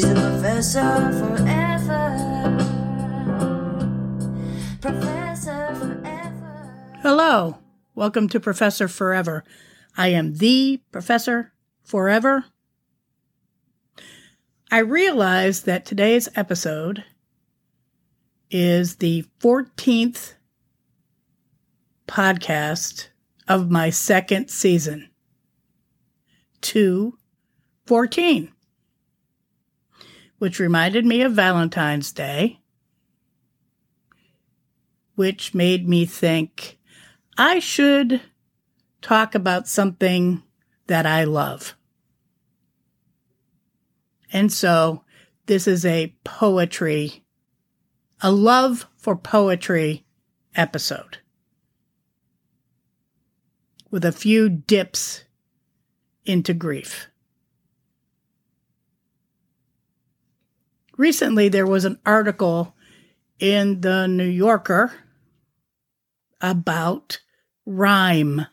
She's professor forever. Professor forever. Hello, welcome to Professor Forever. I am the Professor Forever. I realize that today's episode is the 14th podcast of my second season. 214. Which reminded me of Valentine's Day, which made me think I should talk about something that I love. And so this is a poetry, a love for poetry episode with a few dips into grief. Recently, there was an article in the New Yorker about rhyme.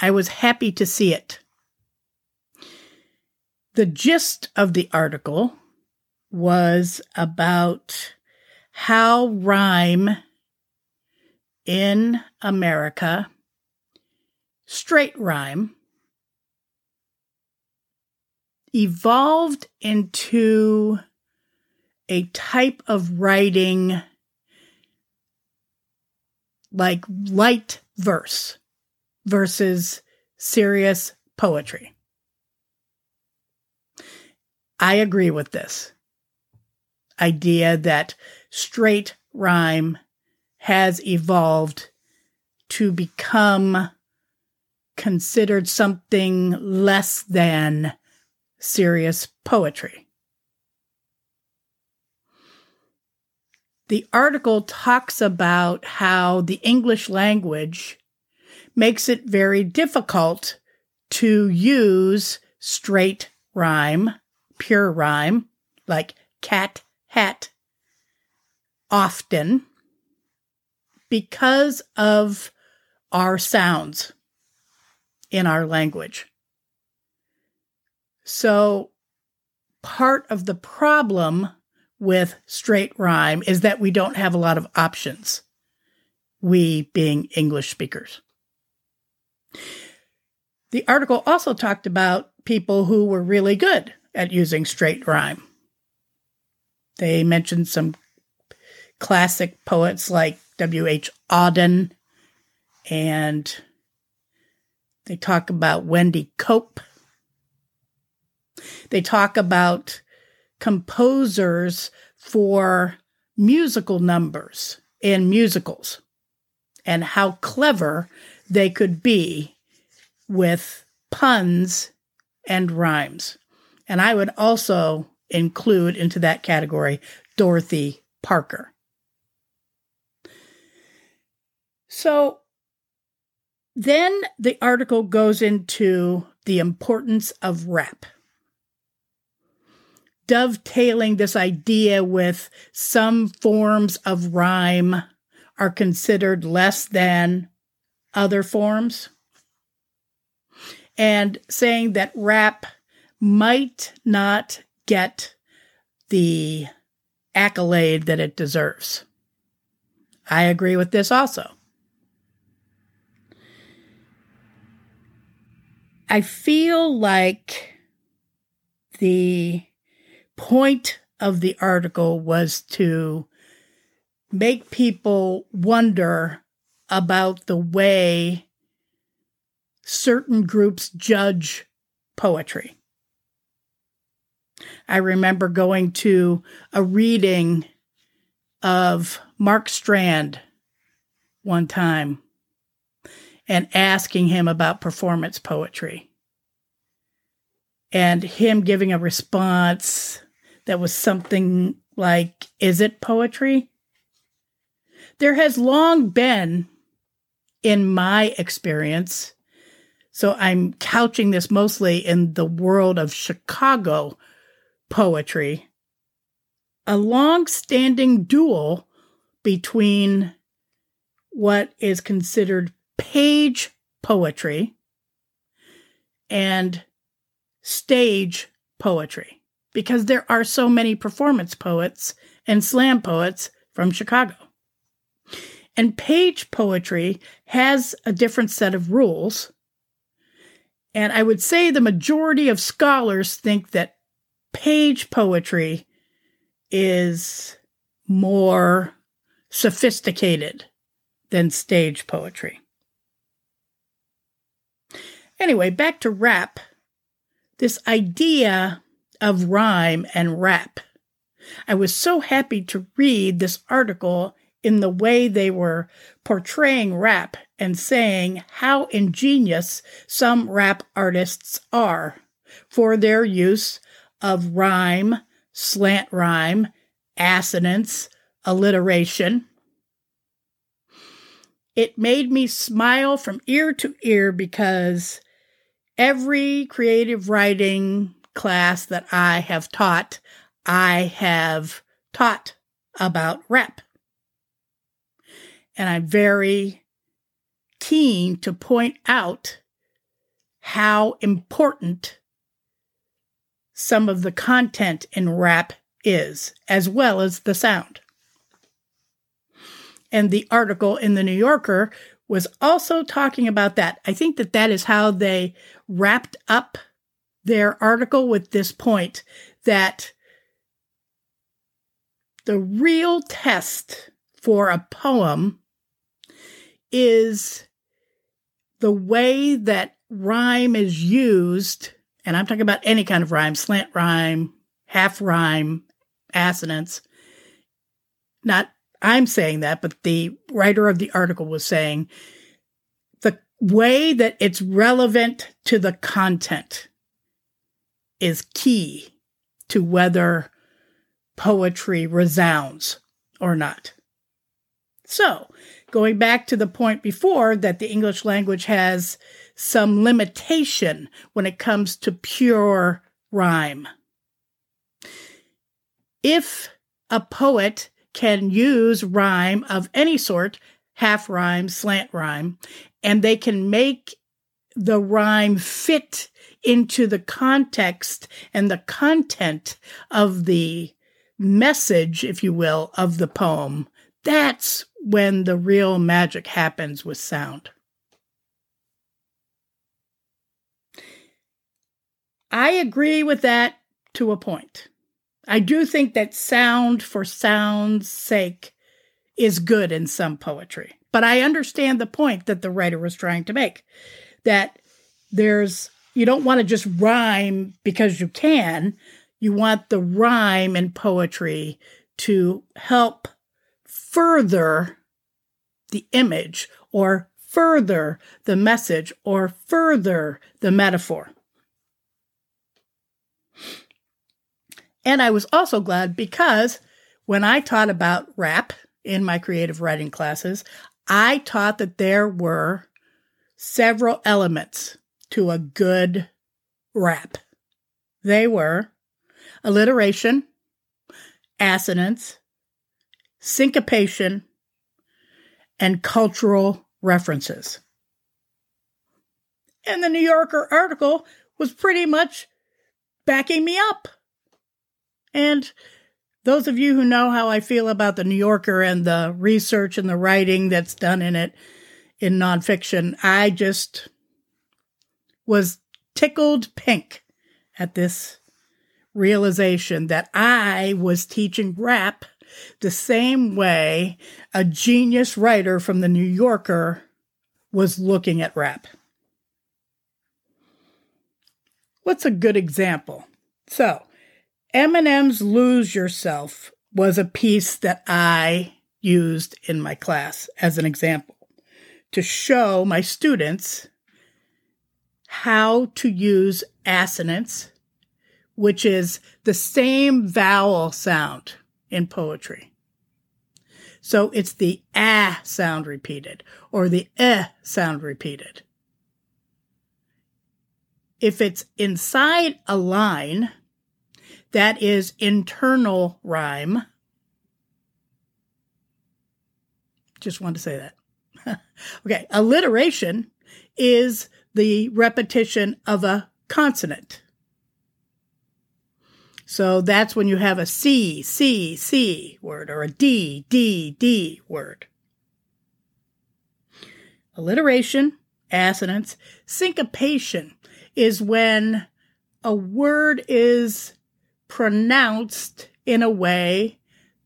I was happy to see it. The gist of the article was about how rhyme in America, straight rhyme, evolved into a type of writing like light verse versus serious poetry. I agree with this idea that straight rhyme has evolved to become considered something less than serious poetry. The article talks about how the English language makes it very difficult to use straight rhyme, pure rhyme, like cat, hat, often because of our sounds in our language. So, part of the problem with straight rhyme is that we don't have a lot of options, we being English speakers. The article also talked about people who were really good at using straight rhyme. They mentioned some classic poets like W.H. Auden, and they talk about Wendy Cope. They talk about composers for musical numbers in musicals and how clever they could be with puns and rhymes. And I would also include into that category Dorothy Parker. So then the article goes into the importance of rap. Dovetailing this idea with some forms of rhyme are considered less than other forms. And saying that rap might not get the accolade that it deserves. I agree with this also. I feel like the point of the article was to make people wonder about the way certain groups judge poetry. I remember going to a reading of Mark Strand one time and asking him about performance poetry. And him giving a response that was something like, Is it poetry? There has long been, in my experience, so I'm couching this mostly in the world of Chicago poetry, a long standing duel between what is considered page poetry and stage poetry because there are so many performance poets and slam poets from Chicago. And page poetry has a different set of rules. And I would say the majority of scholars think that page poetry is more sophisticated than stage poetry. Anyway, back to rap. This idea of rhyme and rap. I was so happy to read this article in the way they were portraying rap and saying how ingenious some rap artists are for their use of rhyme, slant rhyme, assonance, alliteration. It made me smile from ear to ear because every creative writing class that I have taught, I have taught about rap. And I'm very keen to point out how important some of the content in rap is, as well as the sound. And the article in the New Yorker was also talking about that. I think that that is how they wrapped up their article with this point that the real test for a poem is the way that rhyme is used, and I'm talking about any kind of rhyme, slant rhyme, half rhyme, assonance. Not I'm saying that, but the writer of the article was saying the way that it's relevant to the content is key to whether poetry resounds or not. So, going back to the point before that the English language has some limitation when it comes to pure rhyme. If a poet can use rhyme of any sort, half rhyme, slant rhyme, and they can make the rhyme fit into the context and the content of the message, if you will, of the poem. That's when the real magic happens with sound. I agree with that to a point. I do think that sound for sound's sake is good in some poetry. But I understand the point that the writer was trying to make that there's, you don't want to just rhyme because you can. You want the rhyme in poetry to help further the image or further the message or further the metaphor. And I was also glad because when I taught about rap in my creative writing classes, I taught that there were several elements to a good rap. They were alliteration, assonance, syncopation, and cultural references. And the New Yorker article was pretty much backing me up. And those of you who know how I feel about the New Yorker and the research and the writing that's done in it in nonfiction, I just was tickled pink at this realization that I was teaching rap the same way a genius writer from the New Yorker was looking at rap. What's a good example? So, Eminem's Lose Yourself was a piece that I used in my class as an example. To show my students how to use assonance, which is the same vowel sound in poetry. So it's the ah sound repeated or the eh sound repeated. If it's inside a line, that is internal rhyme. Just want to say that. Okay, alliteration is the repetition of a consonant. So that's when you have a C, C, C word or a D, D, D word. Alliteration, assonance, syncopation is when a word is pronounced in a way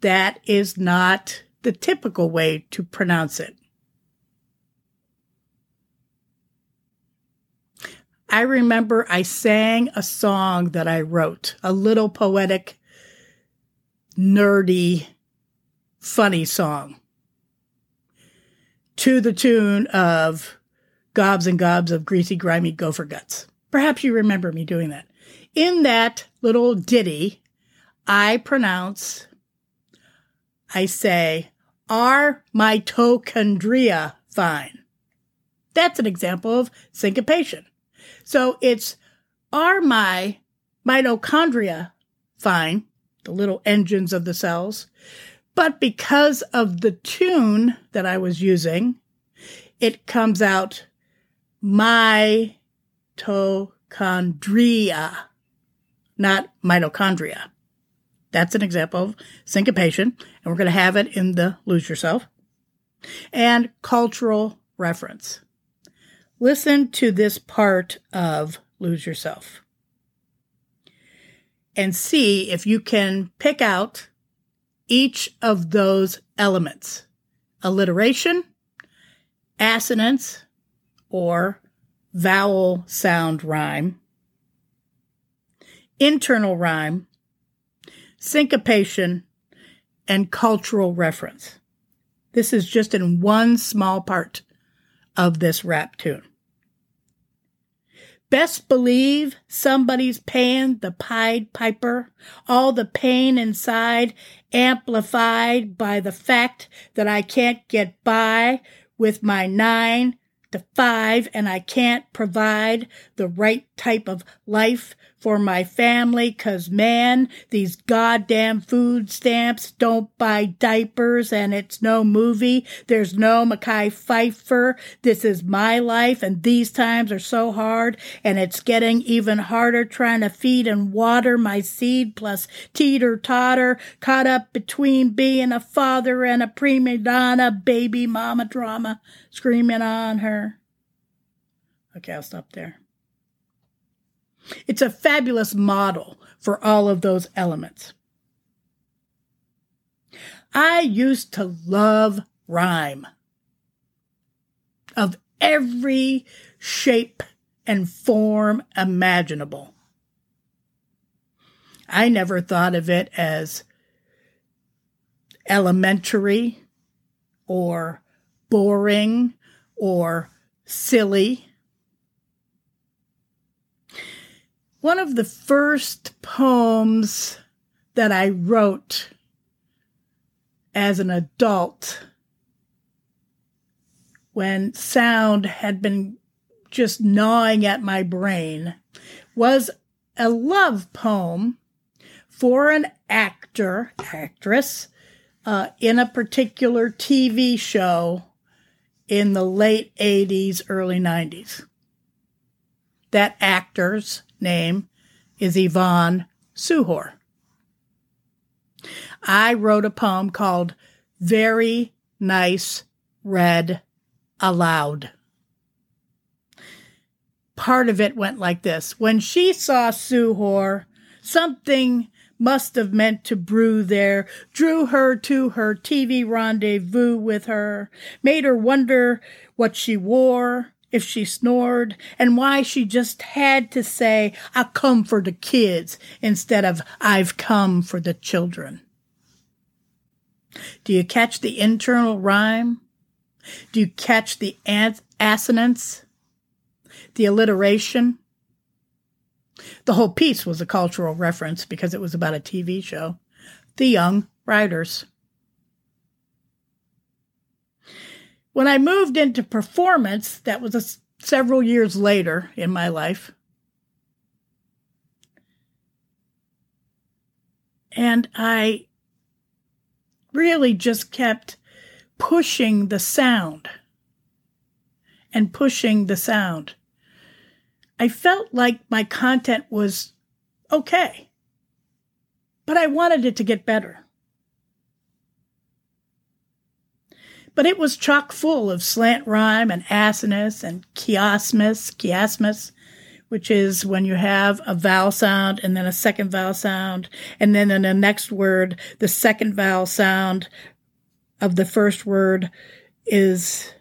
that is not the typical way to pronounce it. I remember I sang a song that I wrote, a little poetic, nerdy, funny song to the tune of Gobs and Gobs of Greasy, Grimy Gopher Guts. Perhaps you remember me doing that. In that little ditty, I pronounce, I say, are mitochondria fine? That's an example of syncopation. So it's are my mitochondria fine, the little engines of the cells, but because of the tune that I was using, it comes out mitochondria, not mitochondria. That's an example of syncopation, and we're going to have it in the Lose Yourself. And cultural reference. Listen to this part of Lose Yourself and see if you can pick out each of those elements alliteration, assonance, or vowel sound rhyme, internal rhyme, syncopation, and cultural reference. This is just in one small part of this rap tune. Best believe somebody's paying the Pied Piper, all the pain inside amplified by the fact that I can't get by with my nine to five and I can't provide the right type of life for my family cause man, these goddamn food stamps don't buy diapers and it's no movie. There's no Mekhi Phifer. This is my life and these times are so hard and it's getting even harder trying to feed and water my seed plus teeter totter caught up between being a father and a prima donna baby mama drama screaming on her. Okay, I'll stop there. It's a fabulous model for all of those elements. I used to love rhyme of every shape and form imaginable. I never thought of it as elementary or boring or silly. One of the first poems that I wrote as an adult when sound had been just gnawing at my brain was a love poem for an actor, actress, uh, in a particular TV show in the late 80s, early 90s. That actor's name is Yvonne Suhor. I wrote a poem called Very Nice Read Aloud. Part of it went like this When she saw Suhor, something must have meant to brew there, drew her to her TV rendezvous with her, made her wonder what she wore, if she snored, and why she just had to say, I come for the kids instead of I've come for the children. Do you catch the internal rhyme? Do you catch the an- assonance? The alliteration? The whole piece was a cultural reference because it was about a TV show. The Young Riders. When I moved into performance, that was a, several years later in my life. And I really just kept pushing the sound and pushing the sound. I felt like my content was okay, but I wanted it to get better. But it was chock full of slant rhyme and assonance and chiasmus, chiasmus, which is when you have a vowel sound and then a second vowel sound, and then in the next word, the second vowel sound of the first word is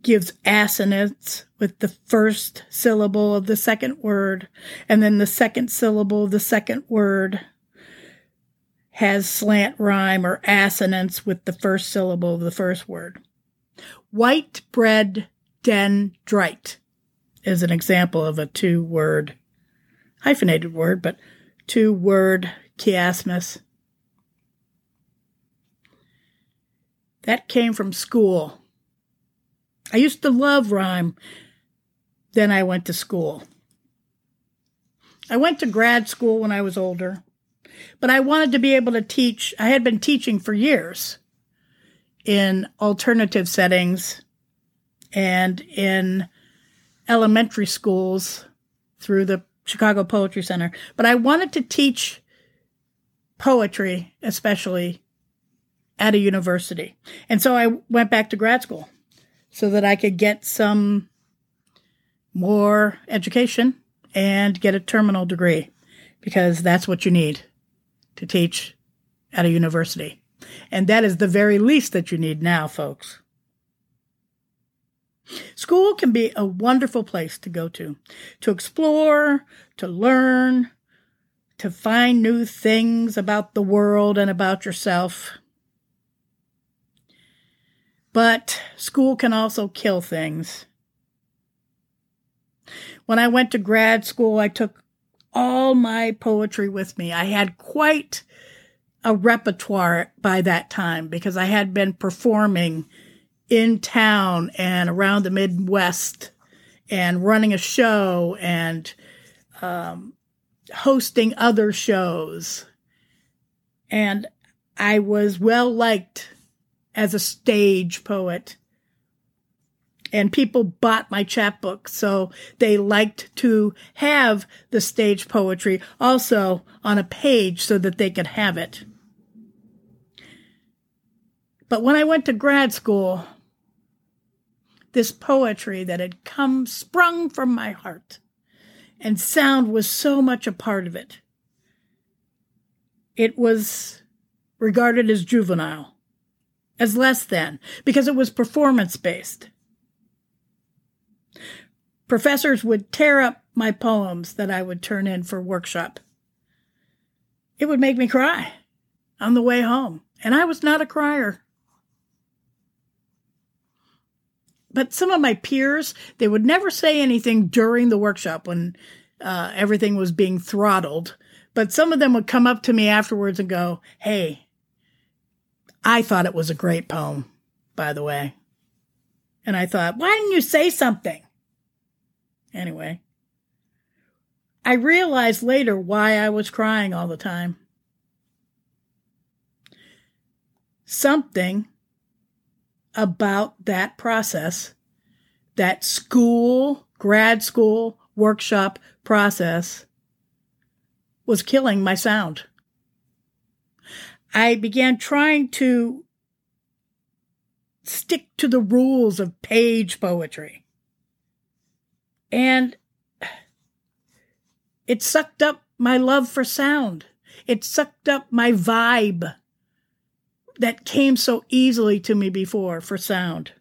gives assonance with the first syllable of the second word, and then the second syllable of the second word has slant rhyme or assonance with the first syllable of the first word. White bread dendrite is an example of a two word, hyphenated word, but two word chiasmus. That came from school. I used to love rhyme. Then I went to school. I went to grad school when I was older but I wanted to be able to teach. I had been teaching for years in alternative settings and in elementary schools through the Chicago Poetry Center. But I wanted to teach poetry, especially at a university. And so I went back to grad school so that I could get some more education and get a terminal degree because that's what you need to teach at a university. And that is the very least that you need now, folks. School can be a wonderful place to go to, to explore, to learn, to find new things about the world and about yourself. But school can also kill things. When I went to grad school, I took all my poetry with me. I had quite a repertoire by that time because I had been performing in town and around the Midwest and running a show and um, hosting other shows. And I was well liked as a stage poet and people bought my chapbook. So they liked to have the stage poetry also on a page so that they could have it. But when I went to grad school, this poetry that had come sprung from my heart and sound was so much a part of it. It was regarded as juvenile, as less than, because it was performance based. Professors would tear up my poems that I would turn in for workshop. It would make me cry on the way home, and I was not a crier. But some of my peers, they would never say anything during the workshop when uh, everything was being throttled. But some of them would come up to me afterwards and go, Hey, I thought it was a great poem, by the way. And I thought, why didn't you say something? Anyway, I realized later why I was crying all the time. Something about that process, that school, grad school, workshop process, was killing my sound. I began trying to stick to the rules of page poetry. And it sucked up my love for sound. It sucked up my vibe that came so easily to me before for sound.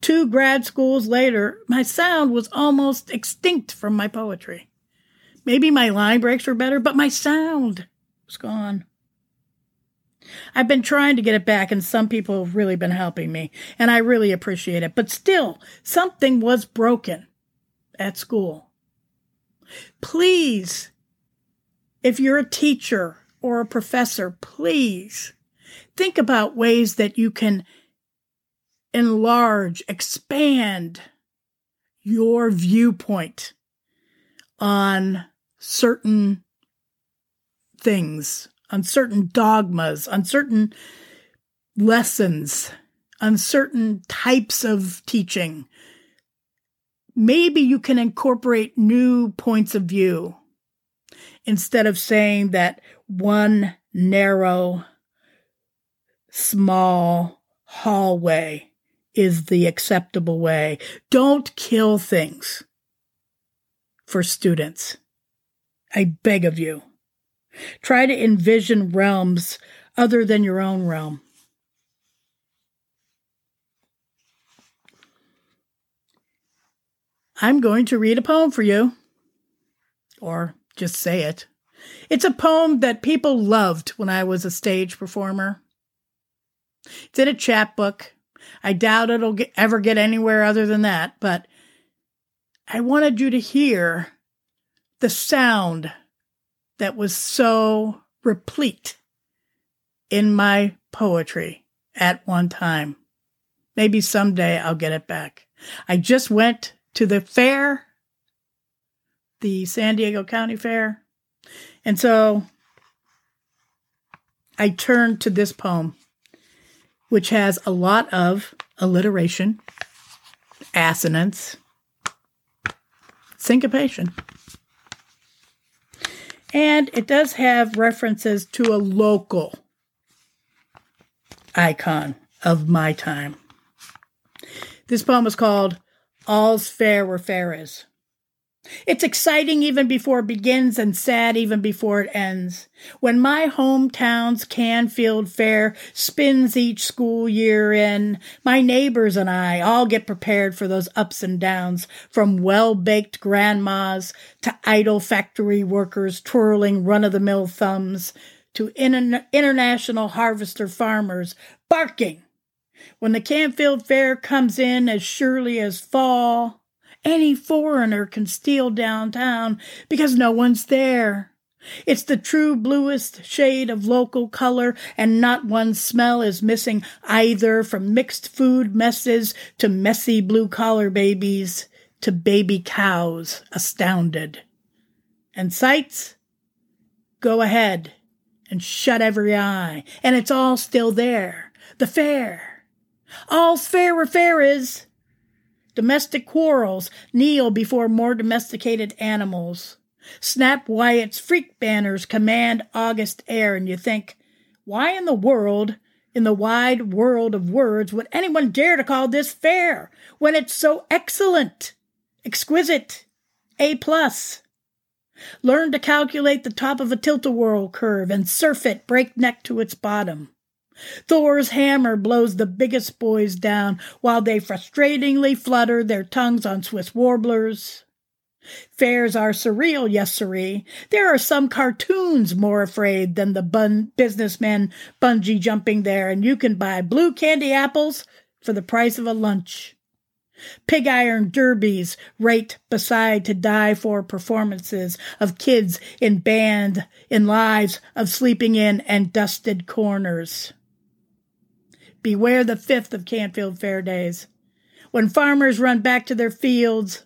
Two grad schools later, my sound was almost extinct from my poetry. Maybe my line breaks were better, but my sound was gone. I've been trying to get it back, and some people have really been helping me, and I really appreciate it. But still, something was broken at school. Please, if you're a teacher or a professor, please think about ways that you can enlarge, expand your viewpoint on certain things, on certain dogmas, on certain lessons, on certain types of teaching. Maybe you can incorporate new points of view instead of saying that one narrow, small hallway is the acceptable way. Don't kill things for students. I beg of you. Try to envision realms other than your own realm. I'm going to read a poem for you, or just say it. It's a poem that people loved when I was a stage performer. It's in a chapbook. I doubt it'll get, ever get anywhere other than that, but I wanted you to hear the sound that was so replete in my poetry at one time. Maybe someday I'll get it back. I just went to the fair, the San Diego County Fair, and so I turned to this poem, which has a lot of alliteration, assonance, syncopation. And it does have references to a local icon of my time. This poem is called All's Fair Where Fair Is. It's exciting even before it begins and sad even before it ends. When my hometown's Canfield Fair spins each school year in, my neighbors and I all get prepared for those ups and downs, from well-baked grandmas to idle factory workers twirling run-of-the-mill thumbs to inter- international harvester farmers barking when the Canfield Fair comes in as surely as fall any foreigner can steal downtown because no one's there. It's the true bluest shade of local color, and not one smell is missing either from mixed food messes to messy blue collar babies to baby cows astounded. And sights? Go ahead and shut every eye, and it's all still there. The fair. All's fair where fair is. Domestic quarrels kneel before more domesticated animals. Snap Wyatt's freak banners command August air, and you think, why in the world, in the wide world of words, would anyone dare to call this fair when it's so excellent, exquisite, A plus? Learn to calculate the top of a tilt-a-whirl curve and surf it breakneck to its bottom. Thor's hammer blows the biggest boys down while they frustratingly flutter their tongues on Swiss warblers. Fairs are surreal, yes, siree. There are some cartoons more afraid than the bun- businessmen bungee jumping there, and you can buy blue candy apples for the price of a lunch. Pig iron derbies right beside to die for performances of kids in band in lives of sleeping in and dusted corners. Beware the fifth of Canfield Fair days, when farmers run back to their fields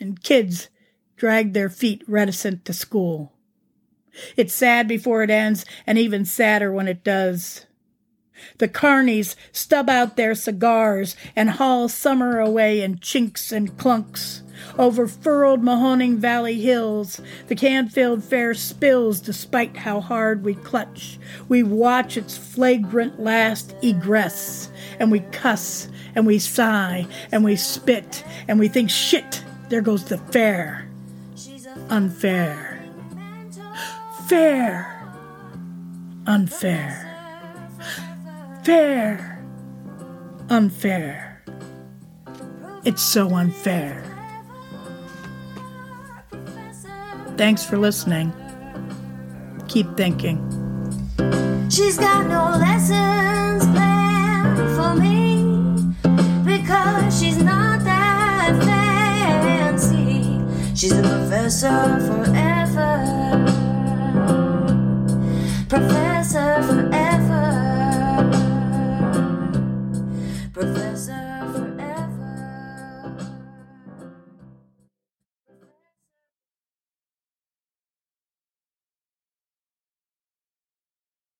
and kids drag their feet reticent to school. It's sad before it ends, and even sadder when it does. The carnies stub out their cigars and haul summer away in chinks and clunks. Over furrowed Mahoning Valley hills, the Canfield Fair spills despite how hard we clutch. We watch its flagrant last egress, and we cuss, and we sigh, and we spit, and we think, shit, there goes the fair. Unfair. Fair. Unfair. Fair. Unfair. It's so unfair. Thanks for listening. Keep thinking. She's got no lessons planned for me because she's not that fancy. She's a professor forever. Professor